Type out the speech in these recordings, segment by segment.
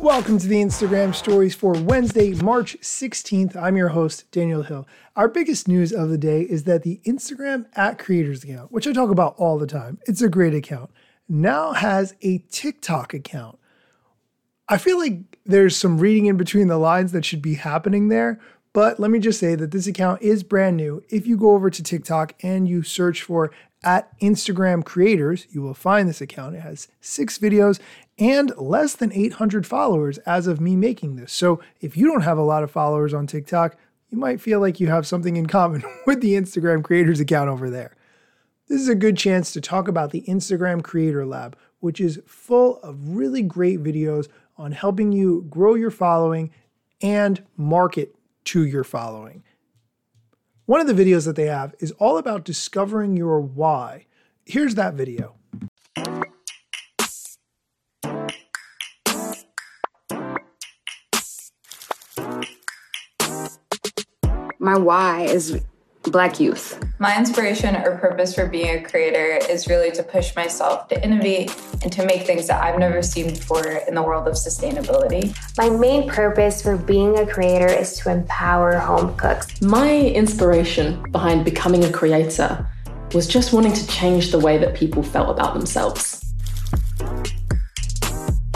Welcome to the Instagram stories for Wednesday, March 16th. I'm your host, Daniel Hill. Our biggest news of the day is that the Instagram at creators account, which I talk about all the time, it's a great account, now has a TikTok account. I feel like there's some reading in between the lines that should be happening there, but let me just say that this account is brand new. If you go over to TikTok and you search for at Instagram creators, you will find this account. It has six videos and less than 800 followers as of me making this. So if you don't have a lot of followers on TikTok, you might feel like you have something in common with the Instagram creators account over there. This is a good chance to talk about the Instagram Creator Lab, which is full of really great videos on helping you grow your following and market to your following. One of the videos that they have is all about discovering your why. Here's that video. My why is Black youth. My inspiration or purpose for being a creator is really to push myself to innovate and to make things that I've never seen before in the world of sustainability. My main purpose for being a creator is to empower home cooks. My inspiration behind becoming a creator was just wanting to change the way that people felt about themselves.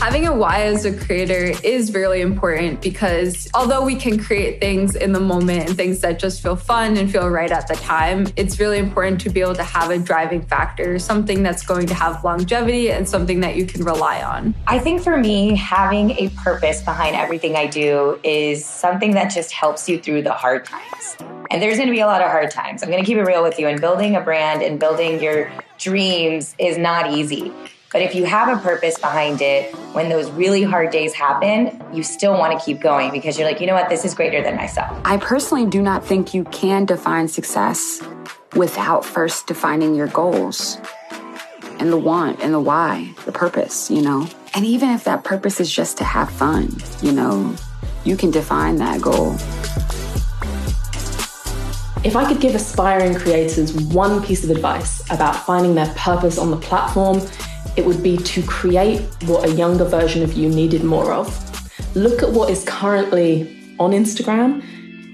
Having a why as a creator is really important because although we can create things in the moment and things that just feel fun and feel right at the time, it's really important to be able to have a driving factor, something that's going to have longevity and something that you can rely on. I think for me, having a purpose behind everything I do is something that just helps you through the hard times. And there's going to be a lot of hard times. I'm going to keep it real with you. And building a brand and building your dreams is not easy. But if you have a purpose behind it, when those really hard days happen, you still want to keep going because you're like, you know what, this is greater than myself. I personally do not think you can define success without first defining your goals and the want and the why, the purpose, you know? And even if that purpose is just to have fun, you know, you can define that goal. If I could give aspiring creators one piece of advice about finding their purpose on the platform, it would be to create what a younger version of you needed more of. Look at what is currently on Instagram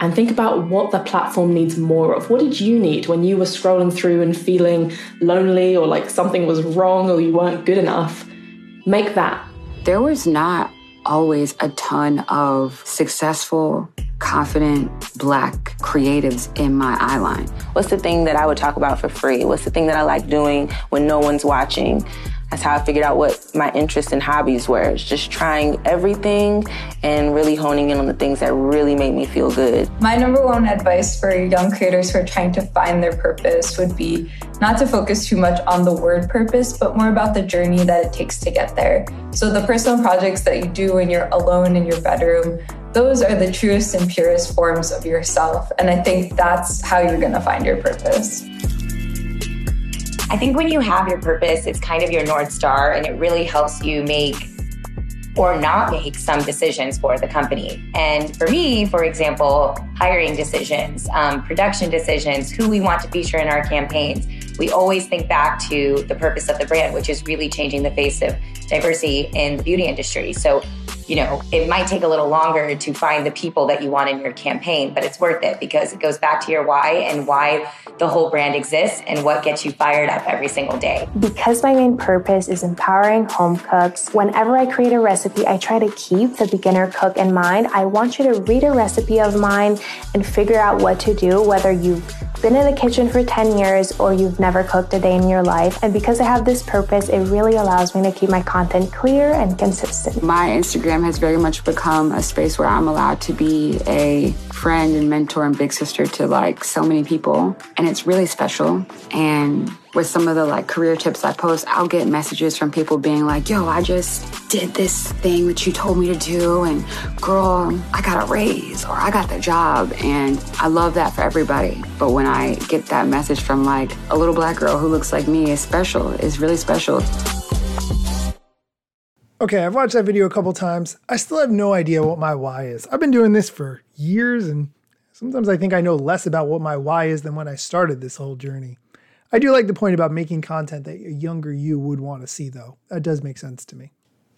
and think about what the platform needs more of. What did you need when you were scrolling through and feeling lonely or like something was wrong or you weren't good enough? Make that. There was not always a ton of successful, confident black creatives in my eyeline. What's the thing that I would talk about for free? What's the thing that I like doing when no one's watching? That's how I figured out what my interests and hobbies were. It's just trying everything and really honing in on the things that really make me feel good. My number one advice for young creators who are trying to find their purpose would be not to focus too much on the word purpose, but more about the journey that it takes to get there. So the personal projects that you do when you're alone in your bedroom, those are the truest and purest forms of yourself. And I think that's how you're going to find your purpose. I think when you have your purpose, it's kind of your North Star and it really helps you make or not make some decisions for the company. And for me, for example, hiring decisions, um, production decisions, who we want to feature in our campaigns, we always think back to the purpose of the brand, which is really changing the face of diversity in the beauty industry. So you know, it might take a little longer to find the people that you want in your campaign, but it's worth it because it goes back to your why and why the whole brand exists and what gets you fired up every single day. Because my main purpose is empowering home cooks, whenever I create a recipe, I try to keep the beginner cook in mind. I want you to read a recipe of mine and figure out what to do, whether you've been in the kitchen for 10 years or you've never cooked a day in your life. And because I have this purpose, it really allows me to keep my content clear and consistent. My Instagram has very much become a space where I'm allowed to be a friend and mentor and big sister to like so many people. And it's really special. And with some of the like career tips I post, I'll get messages from people being like, yo, I just did this thing that you told me to do. And girl, I got a raise or I got the job. And I love that for everybody. But when I get that message from like a little black girl who looks like me, it's special. It's really special. Okay, I've watched that video a couple times. I still have no idea what my why is. I've been doing this for years, and sometimes I think I know less about what my why is than when I started this whole journey. I do like the point about making content that a younger you would want to see, though. That does make sense to me.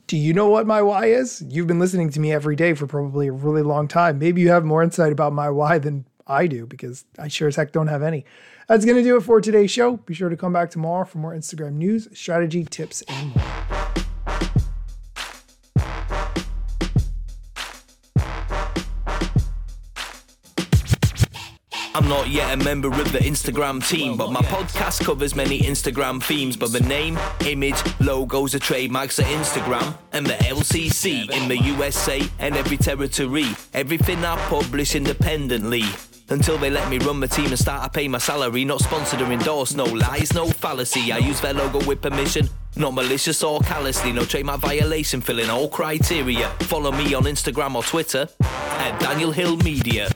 Do you know what my why is? You've been listening to me every day for probably a really long time. Maybe you have more insight about my why than I do because I sure as heck don't have any. That's going to do it for today's show. Be sure to come back tomorrow for more Instagram news, strategy, tips, and more. I'm not yet a member of the Instagram team, but my podcast covers many Instagram themes. But the name, image, logos are trademarks of Instagram and the LLC in the USA and every territory. Everything I publish independently. Until they let me run my team and start to pay my salary. Not sponsored or endorsed, no lies, no fallacy. I use their logo with permission. Not malicious or callously, no trademark violation, filling all criteria. Follow me on Instagram or Twitter at Daniel Hill Media.